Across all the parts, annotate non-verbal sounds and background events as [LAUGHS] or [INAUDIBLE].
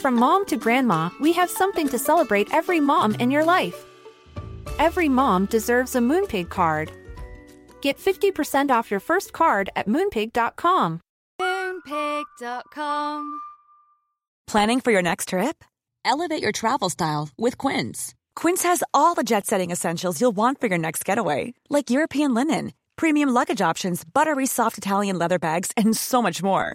From mom to grandma, we have something to celebrate every mom in your life. Every mom deserves a Moonpig card. Get 50% off your first card at moonpig.com. Moonpig.com. Planning for your next trip? Elevate your travel style with Quince. Quince has all the jet setting essentials you'll want for your next getaway, like European linen, premium luggage options, buttery soft Italian leather bags, and so much more.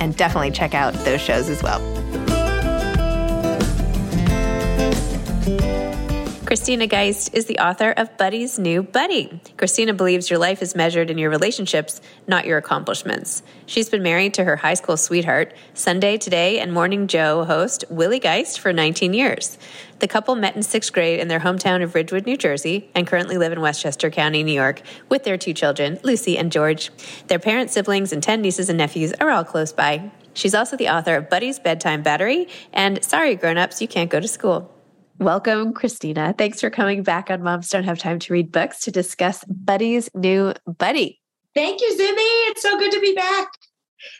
and definitely check out those shows as well. Christina Geist is the author of Buddy's New Buddy. Christina believes your life is measured in your relationships, not your accomplishments. She's been married to her high school sweetheart, Sunday Today and Morning Joe host Willie Geist for 19 years. The couple met in sixth grade in their hometown of Ridgewood, New Jersey, and currently live in Westchester County, New York, with their two children, Lucy and George. Their parents, siblings, and 10 nieces and nephews are all close by. She's also the author of Buddy's Bedtime Battery and Sorry Grown-Ups, You Can't Go to School. Welcome, Christina. Thanks for coming back on Moms Don't Have Time to Read Books to discuss Buddy's New Buddy. Thank you, Zibby. It's so good to be back.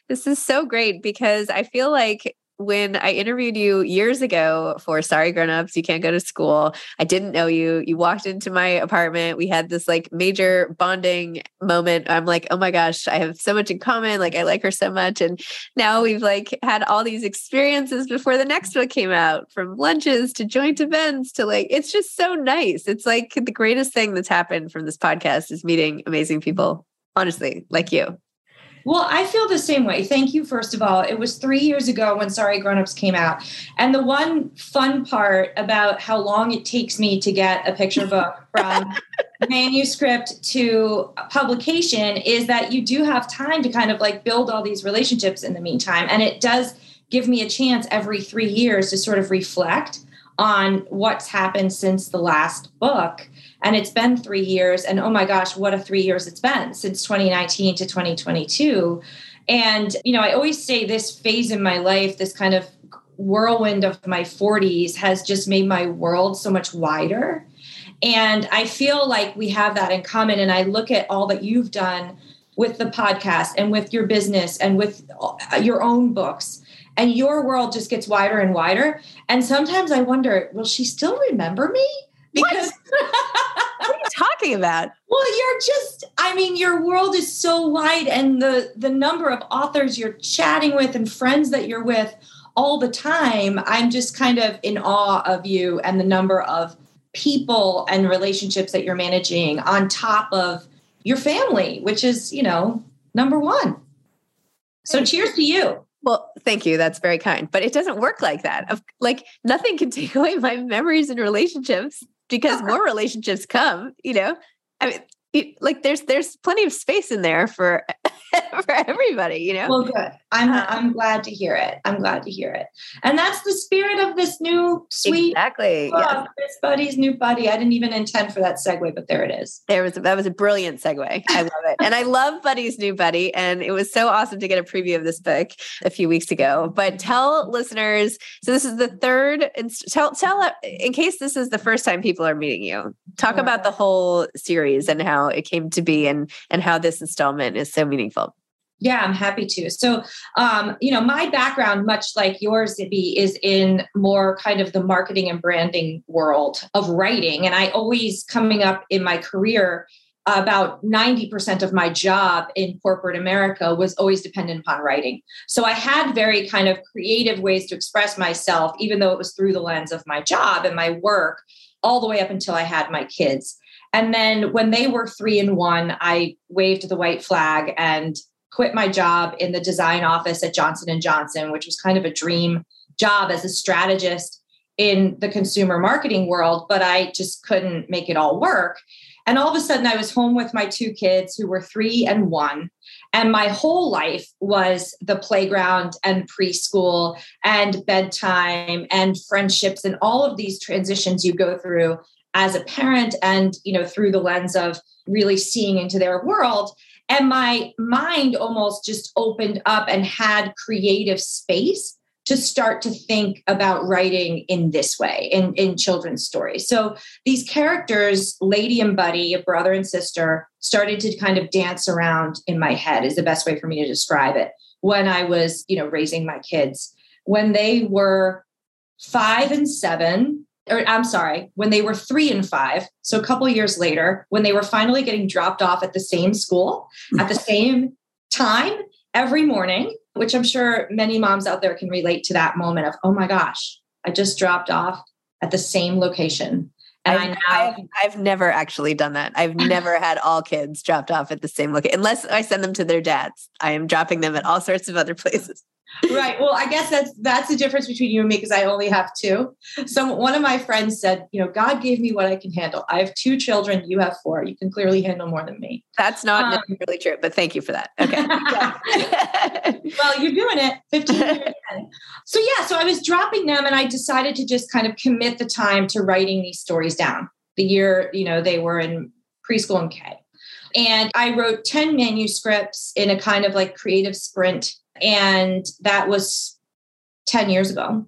This is so great because I feel like when I interviewed you years ago for Sorry Grown-Ups, You Can't Go to School, I didn't know you. You walked into my apartment. We had this like major bonding moment. I'm like, oh my gosh, I have so much in common. Like I like her so much. And now we've like had all these experiences before the next book came out, from lunches to joint events to like, it's just so nice. It's like the greatest thing that's happened from this podcast is meeting amazing people, honestly, like you. Well, I feel the same way. Thank you, first of all. It was three years ago when Sorry Grownups came out. And the one fun part about how long it takes me to get a picture book [LAUGHS] from manuscript to publication is that you do have time to kind of like build all these relationships in the meantime. And it does give me a chance every three years to sort of reflect on what's happened since the last book and it's been three years and oh my gosh what a three years it's been since 2019 to 2022 and you know i always say this phase in my life this kind of whirlwind of my 40s has just made my world so much wider and i feel like we have that in common and i look at all that you've done with the podcast and with your business and with uh, your own books and your world just gets wider and wider. And sometimes I wonder, will she still remember me? Because [LAUGHS] [LAUGHS] what are you talking about? Well, you're just I mean, your world is so wide and the the number of authors you're chatting with and friends that you're with all the time. I'm just kind of in awe of you and the number of people and relationships that you're managing on top of your family, which is, you know, number one. So cheers to you. Well, thank you. That's very kind. But it doesn't work like that. Like nothing can [LAUGHS] take away my memories and relationships because uh-huh. more relationships come, you know. I mean, it, like there's there's plenty of space in there for [LAUGHS] for everybody, you know. Well, good. I'm um, I'm glad to hear it. I'm glad to hear it. And that's the spirit of this new sweet exactly. Oh, yes. This buddy's new buddy. I didn't even intend for that segue, but there it is. There was that was a brilliant segue. I love it, [LAUGHS] and I love Buddy's new buddy. And it was so awesome to get a preview of this book a few weeks ago. But tell listeners. So this is the third. Tell tell in case this is the first time people are meeting you. Talk about the whole series and how it came to be, and and how this installment is so meaningful. Yeah, I'm happy to. So, um, you know, my background, much like yours, Zibby, is in more kind of the marketing and branding world of writing. And I always, coming up in my career, about 90% of my job in corporate America was always dependent upon writing. So I had very kind of creative ways to express myself, even though it was through the lens of my job and my work, all the way up until I had my kids. And then when they were three and one, I waved the white flag and quit my job in the design office at Johnson and Johnson, which was kind of a dream job as a strategist in the consumer marketing world, but I just couldn't make it all work. And all of a sudden, I was home with my two kids who were three and one. And my whole life was the playground and preschool and bedtime and friendships and all of these transitions you go through as a parent and, you know, through the lens of really seeing into their world. And my mind almost just opened up and had creative space to start to think about writing in this way in, in children's stories. So these characters, Lady and Buddy, a brother and sister, started to kind of dance around in my head is the best way for me to describe it when I was, you know, raising my kids. When they were five and seven, or I'm sorry, when they were three and five, so a couple years later, when they were finally getting dropped off at the same school at the [LAUGHS] same time every morning, which I'm sure many moms out there can relate to that moment of, oh my gosh, I just dropped off at the same location. And I've, I now, I've, I've never actually done that. I've [LAUGHS] never had all kids dropped off at the same location, unless I send them to their dads. I am dropping them at all sorts of other places right. Well, I guess that's that's the difference between you and me because I only have two. So one of my friends said, you know, God gave me what I can handle. I have two children. You have four. You can clearly handle more than me. That's not um, really true, but thank you for that. Okay. [LAUGHS] [LAUGHS] well, you're doing it. 15 years. So yeah, so I was dropping them, and I decided to just kind of commit the time to writing these stories down. The year, you know, they were in preschool and K. And I wrote 10 manuscripts in a kind of like creative sprint and that was 10 years ago.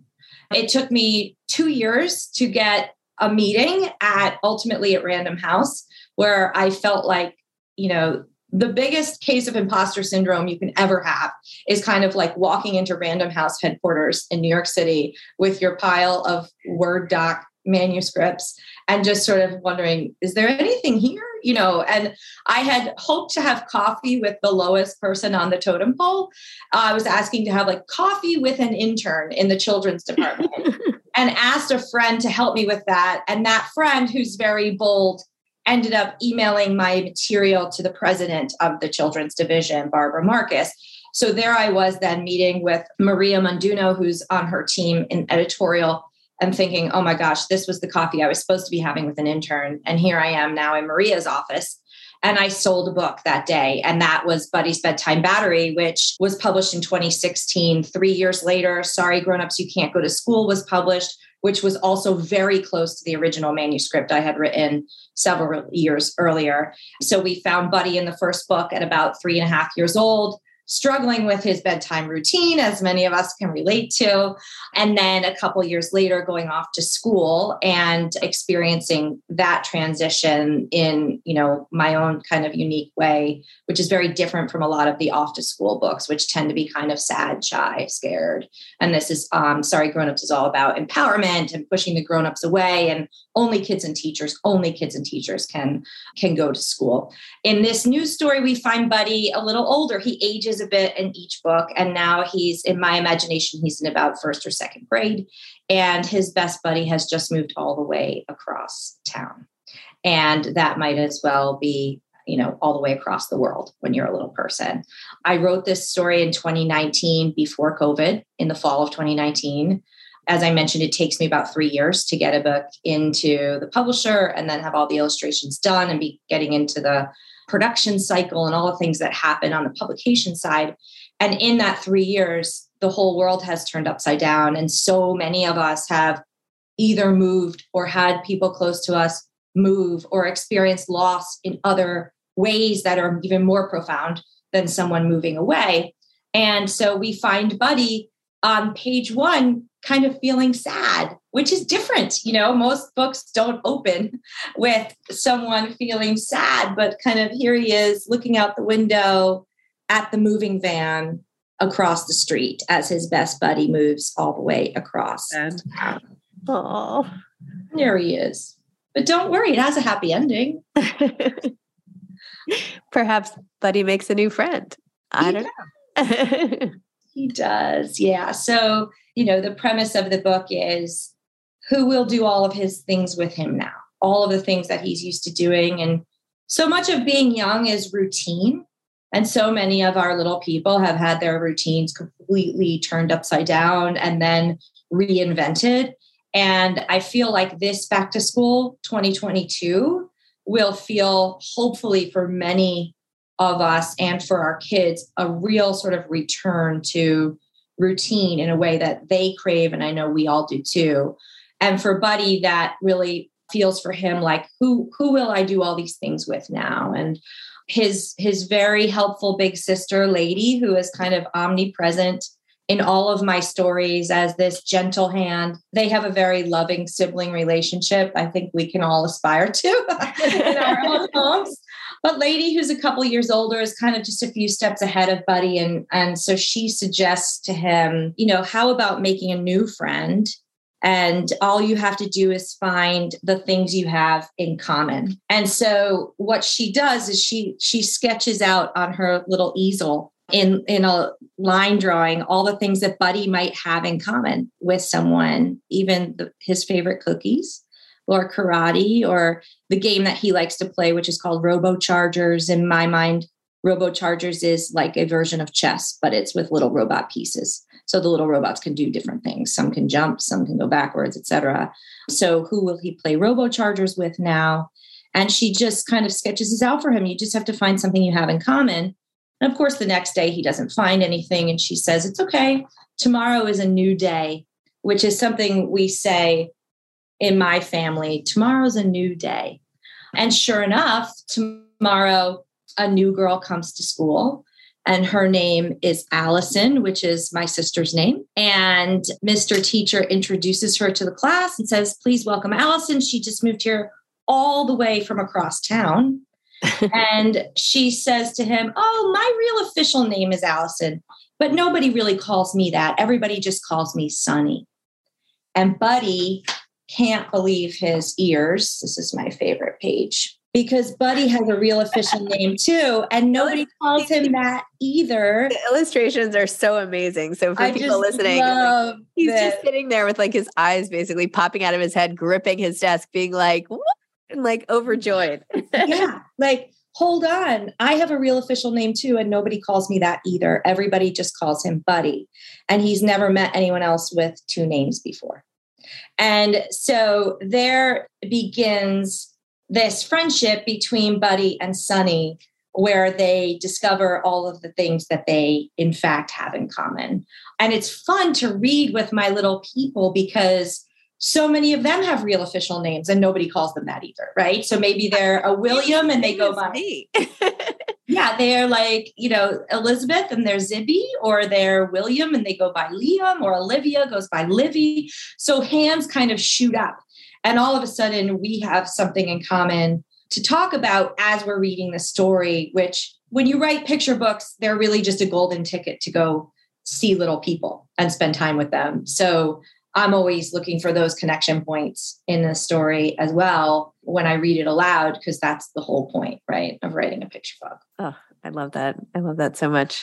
It took me two years to get a meeting at ultimately at Random House where I felt like, you know, the biggest case of imposter syndrome you can ever have is kind of like walking into Random House headquarters in New York City with your pile of Word doc manuscripts and just sort of wondering, is there anything here? You know, and I had hoped to have coffee with the lowest person on the totem pole. Uh, I was asking to have like coffee with an intern in the children's department [LAUGHS] and asked a friend to help me with that. And that friend, who's very bold, ended up emailing my material to the president of the children's division, Barbara Marcus. So there I was then meeting with Maria Modugno, who's on her team in editorial and thinking, oh my gosh, this was the coffee I was supposed to be having with an intern. And here I am now in Maria's office. And I sold a book that day. And that was Buddy's Bedtime Battery, which was published in 2016. Three years later, Sorry Grownups, You Can't Go to School was published, which was also very close to the original manuscript I had written several years earlier. So we found Buddy in the first book at about three and a half years old struggling with his bedtime routine, as many of us can relate to. And then a couple years later, going off to school and experiencing that transition in, you know, my own kind of unique way, which is very different from a lot of the off to school books, which tend to be kind of sad, shy, scared. And this is, um, sorry, grown-ups is all about empowerment and pushing the grown-ups away and only kids and teachers, only kids and teachers can can go to school. In this news story, we find Buddy a little older. He ages a bit in each book, and now he's in my imagination, he's in about first or second grade, and his best buddy has just moved all the way across town. And that might as well be you know all the way across the world when you're a little person i wrote this story in 2019 before covid in the fall of 2019 as I mentioned, it takes me about three years to get a book into the publisher and then have all the illustrations done and be getting into the production cycle and all the things that happen on the publication side. And in that three years, the whole world has turned upside down. And so many of us have either moved or had people close to us move or experienced loss in other ways that are even more profound than someone moving away. And so we find Buddy on page one kind of feeling sad, which is different. You know, most books don't open with someone feeling sad, but kind of here he is looking out the window at the moving van across the street as his best buddy moves all the way across. Oh, there he is. But don't worry, it has a happy ending. [LAUGHS] Perhaps Buddy makes a new friend. I don't know. [LAUGHS] he does. Yeah. So you know, the premise of the book is who will do all of his things with him now, all of the things that he's used to doing. And so much of being young is routine. And so many of our little people have had their routines completely turned upside down and then reinvented. And I feel like this back to school 2022 will feel, hopefully, for many of us and for our kids, a real sort of return to routine in a way that they crave and i know we all do too and for buddy that really feels for him like who who will i do all these things with now? And his his very helpful big sister lady who is kind of omnipresent in all of my stories as this gentle hand they have a very loving sibling relationship i think we can all aspire to [LAUGHS] in our own [LAUGHS] homes. But lady who's a couple years older is kind of just a few steps ahead of buddy and and so she suggests to him you know how about making a new friend and all you have to do is find the things you have in common and so what she does is she she sketches out on her little easel in in a line drawing all the things that buddy might have in common with someone even the, his favorite cookies or karate or the game that he likes to play, which is called Robo Chargers. In my mind, Robo Chargers is like a version of chess, but it's with little robot pieces. So the little robots can do different things. Some can jump, some can go backwards, etc. So who will he play Robo Chargers with now? And she just kind of sketches this out for him. You just have to find something you have in common. And of course, the next day he doesn't find anything. And she says, It's okay. Tomorrow is a new day, which is something we say in my family tomorrow's a new day. And sure enough, tomorrow a new girl comes to school and her name is Allison, which is my sister's name. And Mr. Teacher introduces her to the class and says, Please welcome Allison. She just moved here all the way from across town. [LAUGHS] and she says to him, Oh, my real official name is Allison, but nobody really calls me that. Everybody just calls me Sunny. And Buddy can't believe his ears. This is my favorite page because Buddy has a real official name too, and [LAUGHS] nobody calls him that either. The illustrations are so amazing. So for I people listening, like, he's this. just sitting there with like his eyes basically popping out of his head, gripping his desk, being like, what? and like overjoyed. yeah, [LAUGHS] like hold on, I have a real official name too, and nobody calls me that either. Everybody just calls him Buddy, and he's never met anyone else with two names before. And so there begins this friendship between Buddy and Sunny, where they discover all of the things that they, in fact, have in common. And it's fun to read with my little people because so many of them have real official names and nobody calls them that either, right? So maybe [LAUGHS] they're a William and they go by [LAUGHS] yeah, they're like, you know, Elizabeth and they're Zibby, or they're William and they go by Liam, or Olivia goes by Livy. So hands kind of shoot up. And all of a sudden, we have something in common to talk about as we're reading the story, which when you write picture books, they're really just a golden ticket to go see little people and spend time with them. So I'm always looking for those connection points in the story as well when I read it aloud, because that's the whole point, right, of writing a picture book. Oh, I love that. I love that so much.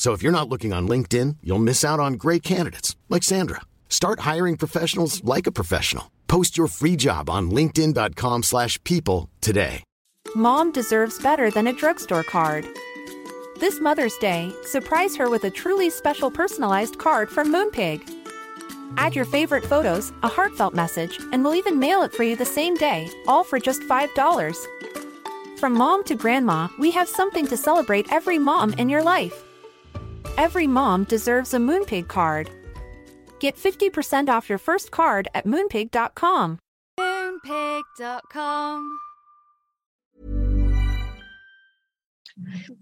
So if you're not looking on LinkedIn, you'll miss out on great candidates like Sandra. Start hiring professionals like a professional. Post your free job on linkedin.com/people today. Mom deserves better than a drugstore card. This Mother's Day, surprise her with a truly special personalized card from Moonpig. Add your favorite photos, a heartfelt message, and we'll even mail it for you the same day, all for just $5. From mom to grandma, we have something to celebrate every mom in your life. Every mom deserves a Moonpig card. Get 50% off your first card at moonpig.com. Moonpig.com.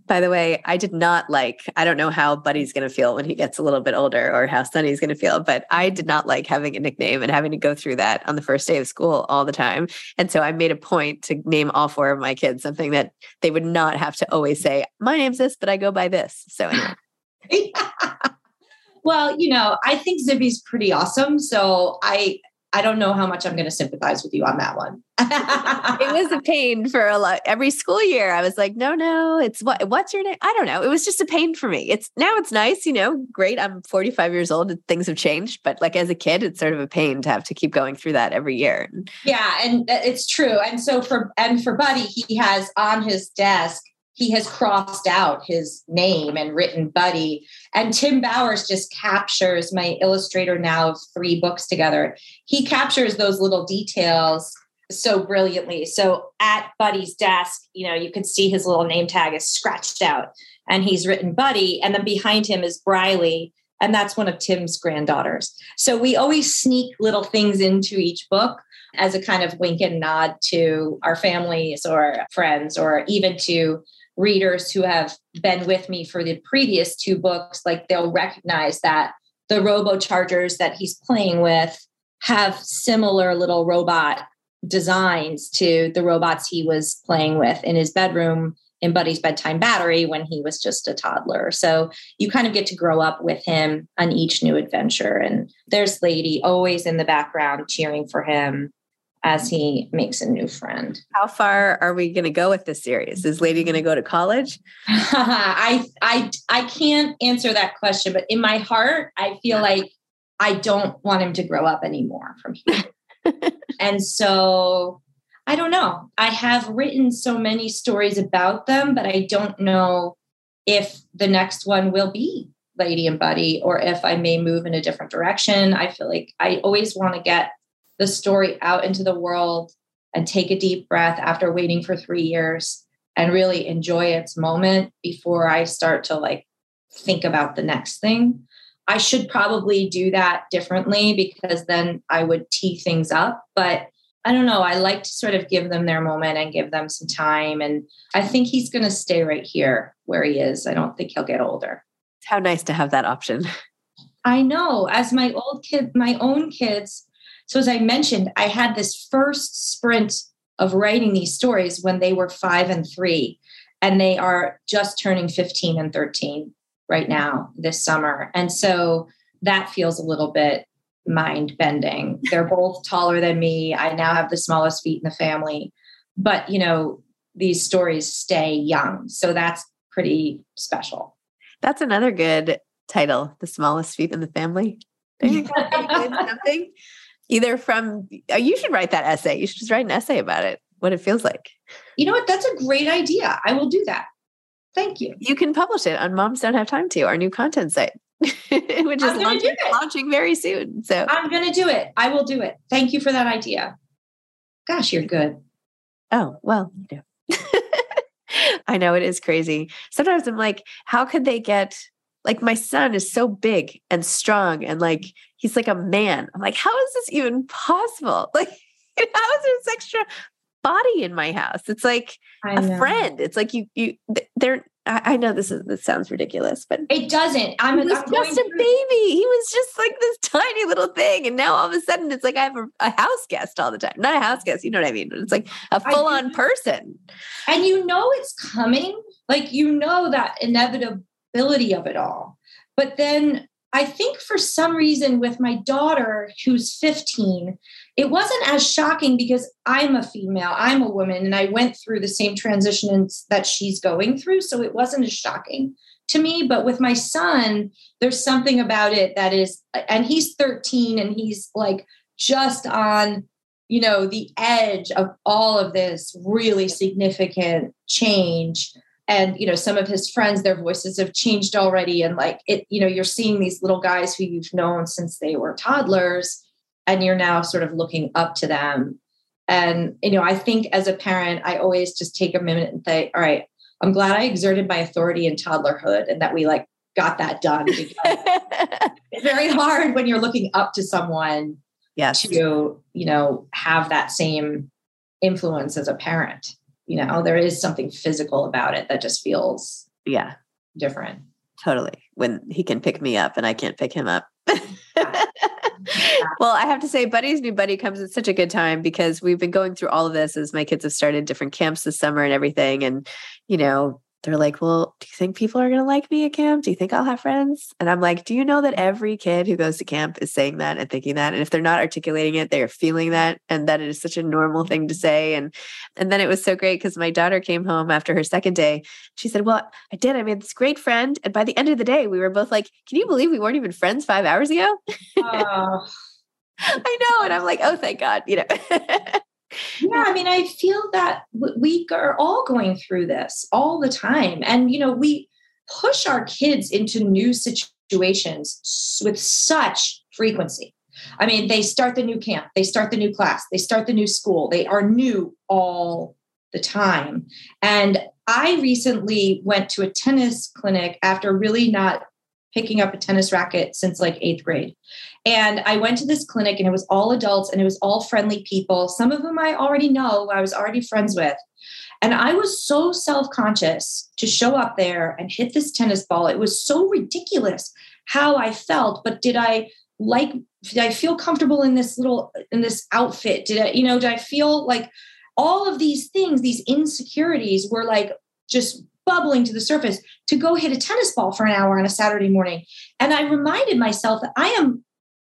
By the way, I did not like, I don't know how Buddy's going to feel when he gets a little bit older or how Sunny's going to feel, but I did not like having a nickname and having to go through that on the first day of school all the time. And so I made a point to name all four of my kids something that they would not have to always say, my name's this, but I go by this. So anyway. [LAUGHS] well, you know, I think Zibby's pretty awesome. So I I don't know how much I'm going to sympathize with you on that one. [LAUGHS] it was a pain for a lot every school year. I was like, no, no, it's what what's your name? I don't know. It was just a pain for me. It's now it's nice, you know, great. I'm 45 years old and things have changed, but like as a kid, it's sort of a pain to have to keep going through that every year. Yeah, and uh, it's true. And so for and for Buddy, he has on his desk he has crossed out his name and written Buddy. And Tim Bowers just captures my illustrator now of three books together. He captures those little details so brilliantly. So at Buddy's desk, you know, you can see his little name tag is scratched out and he's written Buddy. And then behind him is Briley. And that's one of Tim's granddaughters. So we always sneak little things into each book as a kind of wink and nod to our families or friends or even to readers who have been with me for the previous two books, like they'll recognize that the robo chargers that he's playing with have similar little robot designs to the robots he was playing with in his bedroom in Buddy's bedtime battery when he was just a toddler. So you kind of get to grow up with him on each new adventure. And there's Lady always in the background cheering for him as he makes a new friend. How far are we going to go with this series? Is Lady going to go to college? [LAUGHS] I I I can't answer that question, but in my heart, I feel like I don't want him to grow up anymore from here. [LAUGHS] and so I don't know. I have written so many stories about them, but I don't know if the next one will be Lady and Buddy or if I may move in a different direction. I feel like I always want to get the story out into the world and take a deep breath after waiting for three years and really enjoy its moment before I start to like think about the next thing. I should probably do that differently because then I would tee things up. But I don't know. I like to sort of give them their moment and give them some time. And I think he's going to stay right here where he is. I don't think he'll get older. How nice to have that option. I know. As my old kid, my own kids so, as I mentioned, I had this first sprint of writing these stories when they were five and three, and they are just turning 15 and 13 right now this summer. And so that feels a little bit mind bending. They're both taller than me. I now have the smallest feet in the family. But, you know, these stories stay young. So that's pretty special. That's another good title, The Smallest Feet in the Family. [LAUGHS] something either from, uh, you should write that essay. You should just write an essay about it, what it feels like. You know what? That's a great idea. I will do that. Thank you. You can publish it on Moms Don't Have Time to, our new content site, [LAUGHS] which is launching, launching very soon. So I'm going to do it. I will do it. Thank you for that idea. Gosh, you're good. Oh, well, you know. [LAUGHS] I know it is crazy. Sometimes I'm like, how could they get like my son is so big and strong and like he's like a man. I'm like, how is this even possible? [LAUGHS] Like, how is this extra body in my house? It's like a friend. It's like you you they're I, know this is this sounds ridiculous, but it doesn't. I'm, he I'm just a through- baby. He was just like this [LAUGHS] tiny little thing, and now all of a sudden it's like I have a, a house guest all the time. Not a house guest, you know what I mean? It's like a full on person, and you know it's coming. Like you know that inevitability of it all, but then I think for some reason with my daughter who's 15, it wasn't as shocking because I'm a female, I'm a woman, and I went through the same transitions that she's going through. So it wasn't as shocking to me. But with my son, there's something about it that is, and he's 13 and he's like just on, you know, the edge of all of this really significant change and you know some of his friends their voices have changed already. And like it you know you're seeing these little guys who you've known since they were toddlers and you're now sort of looking up to them. And you know i think as a parent i always just take a minute and say all right i'm glad i exerted my authority in toddlerhood and that we like got that done. [LAUGHS] It's very hard when you're looking up to someone yes. to you know have that same influence as a parent you know oh, there is something physical about it that just feels yeah. different. Totally. When he can pick me up and i can't pick him up. [LAUGHS] Well i have to say buddy's new buddy comes at such a good time because we've been going through all of this as my kids have started different camps this summer and everything. And you know they're like, Well, do you think people are going to like me at camp? Do you think I'll have friends? And I'm like, Do you know that every kid who goes to camp is saying that and thinking that? And if they're not articulating it, they are feeling that and that it is such a normal thing to say. And and then it was so great because my daughter came home after her second day. She said, Well, I did. I made this great friend. And by the end of the day, we were both like, Can you believe we weren't even friends five hours ago? Oh. [LAUGHS] I know. And I'm like, Oh, thank God, you know. [LAUGHS] yeah i mean i feel that we are all going through this all the time. And you know we push our kids into new situations with such frequency. I mean they start the new camp they start the new class they start the new school they are new all the time. And i recently went to a tennis clinic after really not picking up a tennis racket since like eighth grade. And I went to this clinic and it was all adults and it was all friendly people. Some of whom I already know, I was already friends with. And I was so self conscious to show up there and hit this tennis ball. It was so ridiculous how I felt. But did I like, did I feel comfortable in this little, in this outfit? Did I, you know, did I feel like all of these things, these insecurities were like just bubbling to the surface to go hit a tennis ball for an hour on a Saturday morning. And I reminded myself that I am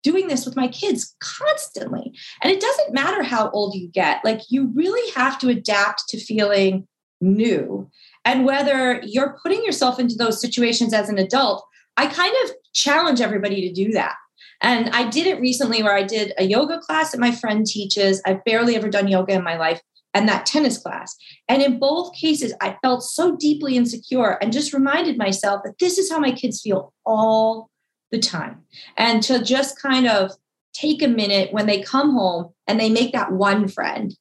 doing this with my kids constantly. And it doesn't matter how old you get, like, you really have to adapt to feeling new. And whether you're putting yourself into those situations as an adult, I kind of challenge everybody to do that. And I did it recently where I did a yoga class that my friend teaches. I've barely ever done yoga in my life and that tennis class. And in both cases, I felt so deeply insecure and just reminded myself that this is how my kids feel all the time. And to just kind of take a minute when they come home and they make that one friend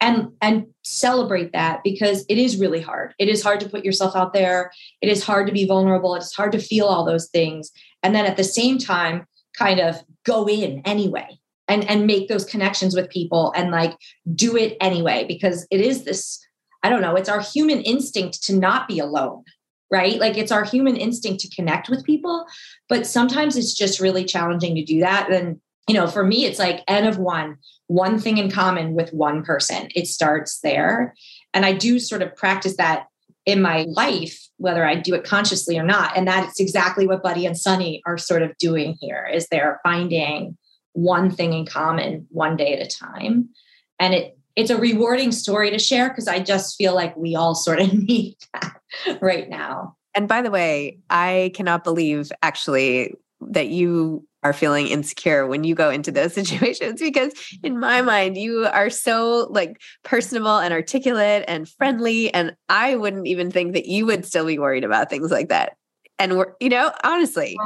and and celebrate that because it is really hard. It is hard to put yourself out there. It is hard to be vulnerable. It's hard to feel all those things. And then at the same time, kind of go in anyway and and make those connections with people and like do it anyway because it is this i don't know it's our human instinct to not be alone right? Like it's our human instinct to connect with people but sometimes it's just really challenging to do that. And you know for me it's like n of one one thing in common with one person. It starts there. And i do sort of practice that in my life, whether I do it consciously or not. And that's exactly what Buddy and Sunny are sort of doing here is they're finding one thing in common one day at a time. And it it's a rewarding story to share because I just feel like we all sort of [LAUGHS] need that right now. And by the way, I cannot believe actually that you are feeling insecure when you go into those [LAUGHS] situations because in my mind you are so like personable and articulate and friendly and I wouldn't even think that you would still be worried about things like that. And we're, you know, honestly,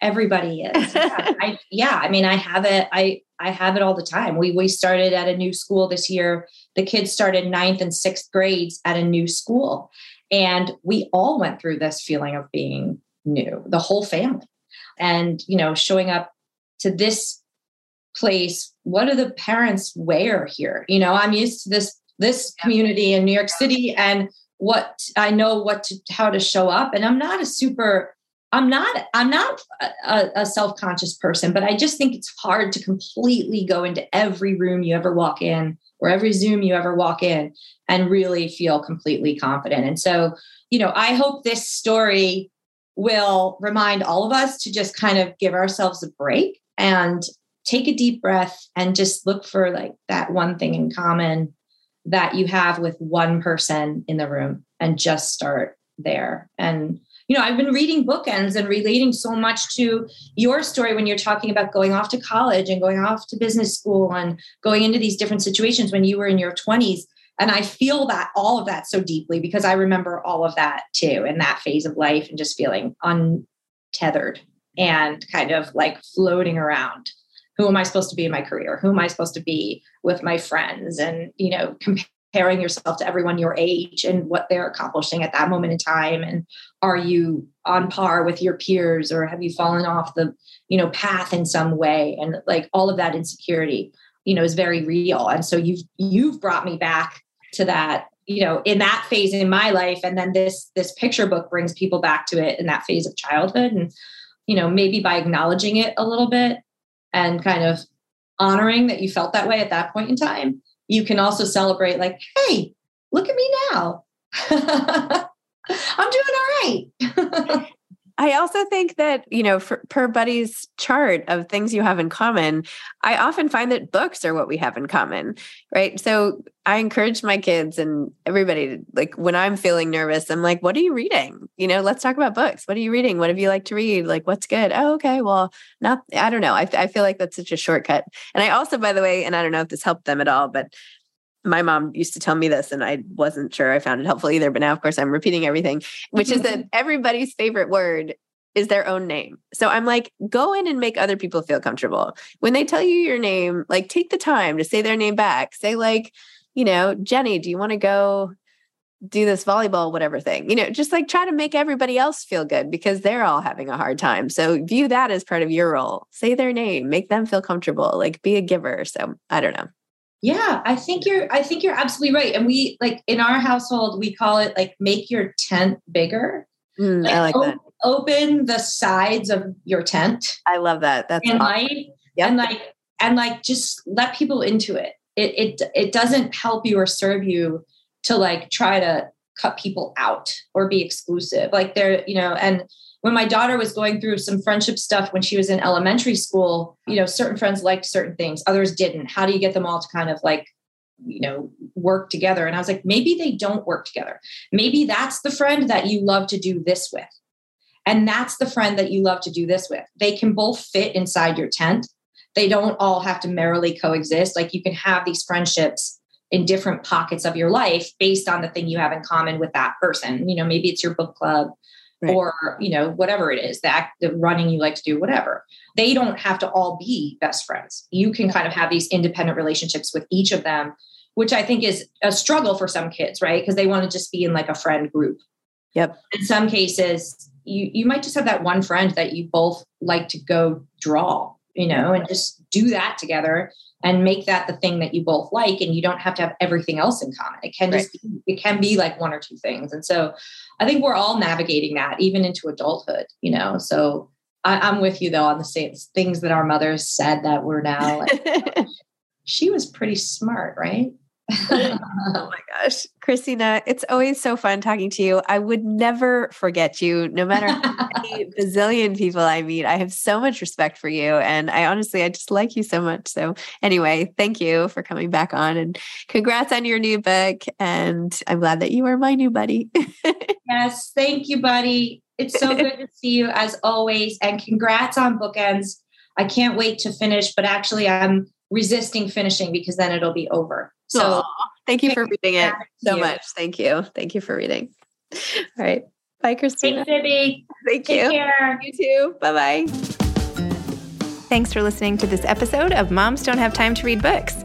everybody is. [LAUGHS] Yeah. I, yeah, I mean, I have it. I I have it all the time. We we started at a new school this year. The kids started ninth and sixth grades at a new school, and we all went through this feeling of being new. The whole family and you know showing up to this place what do the parents wear here you know i'm used to this this community in new york city and what i know what to how to show up. And i'm not a super i'm not i'm not a, a self-conscious person but i just think it's hard to completely go into every room you ever walk in or every zoom you ever walk in and really feel completely confident. And so you know i hope this story will remind all of us to just kind of give ourselves a break and take a deep breath and just look for like that one thing in common that you have with one person in the room and just start there and you know i've been reading bookends and relating so much to your story when you're talking about going off to college and going off to business school and going into these different situations when you were in your 20s and I feel that all of that so deeply because I remember all of that too in that phase of life and just feeling untethered and kind of like floating around. Who am I supposed to be in my career? Who am I supposed to be with my friends? And, you know, comparing yourself to everyone your age and what they're accomplishing at that moment in time. And are you on par with your peers or have you fallen off the, you know, path in some way? And like all of that insecurity you know is very real and so you've you've brought me back to that you know in that phase in my life and then this this picture book brings people back to it in that phase of childhood and you know maybe by acknowledging it a little bit and kind of honoring that you felt that way at that point in time you can also celebrate like hey look at me now. [LAUGHS] I'm doing all right [LAUGHS] I also think that, you know, for, per Buddy's chart of things you have in common, I often find that books are what we have in common, right? So I encourage my kids and everybody to, like, when I'm feeling nervous, I'm like, what are you reading? You know, let's talk about books. What are you reading? What have you like to read? Like, what's good? Oh, okay. Well, not, I don't know. I, I feel like that's such a shortcut. And I also, by the way, and I don't know if this helped them at all, but my mom used to tell me this and I wasn't sure I found it helpful either. But now, of course, I'm repeating everything, which is that [LAUGHS] everybody's favorite word is their own name. So I'm like, go in and make other people feel comfortable. When they tell you your name, like take the time to say their name back. Say, like, you know, Jenny, do you want to go do this volleyball, whatever thing? You know, just like try to make everybody else feel good because they're all having a hard time. So view that as part of your role. Say their name, make them feel comfortable, like be a giver. So I don't know. Yeah, I think you're I think you're absolutely right. And we like in our household, we call it like make your tent bigger. Mm, like, I like that. Open the sides of your tent. I love that. That's and awesome. like yep. and like and like just let people into it. It it it doesn't help you or serve you to like try to cut people out or be exclusive. Like they're, you know, and when my daughter was going through some friendship stuff when she was in elementary school, you know, certain friends liked certain things, others didn't. How do you get them all to kind of like, you know, work together? And I was like, maybe they don't work together. Maybe that's the friend that you love to do this with. And that's the friend that you love to do this with. They can both fit inside your tent. They don't all have to merrily coexist. Like you can have these friendships in different pockets of your life based on the thing you have in common with that person. You know, maybe it's your book club right. or you know whatever it is the act the running you like to do whatever. They don't have to all be best friends. You can kind of have these independent relationships with each of them which i think is a struggle for some kids right? Because they want to just be in like a friend group. Yep. In some cases you you might just have that one friend that you both like to go draw you know and just do that together and make that the thing that you both like and you don't have to have everything else in common. It can just be, it can be like one or two things. And so i think we're all navigating that even into adulthood you know? So I, am with you though on the same things that our mothers said that we're now like [LAUGHS] she was pretty smart right oh my gosh. Christina, it's always so fun talking to you. I would never forget you, no matter how many [LAUGHS] bazillion people I meet. I have so much respect for you. And I honestly, I just like you so much. So, anyway, thank you for coming back on and congrats on your new book. And I'm glad that you are my new buddy. [LAUGHS] yes. Thank you, buddy. It's so good to see you as always. And congrats on Bookends. I can't wait to finish, but actually, I'm resisting finishing because then it'll be over. So Aww, thank you for reading it so you. much. Thank you. Thank you for reading. All right. Bye, Christina. Thanks, Zibby. Thank Take you. Care. You too. Bye bye. Thanks for listening to this episode of Moms Don't Have Time to Read Books.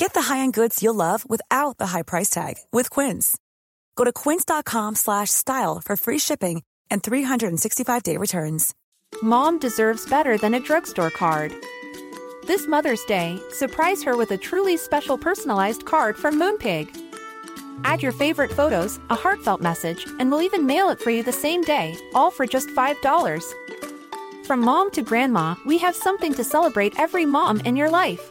Get the high-end goods you'll love without the high price tag with Quince. Go to quince.com slash style for free shipping and 365-day returns. Mom deserves better than a drugstore card. This Mother's Day, surprise her with a truly special personalized card from Moonpig. Add your favorite photos, a heartfelt message, and we'll even mail it for you the same day, all for just $5. From mom to grandma, we have something to celebrate every mom in your life.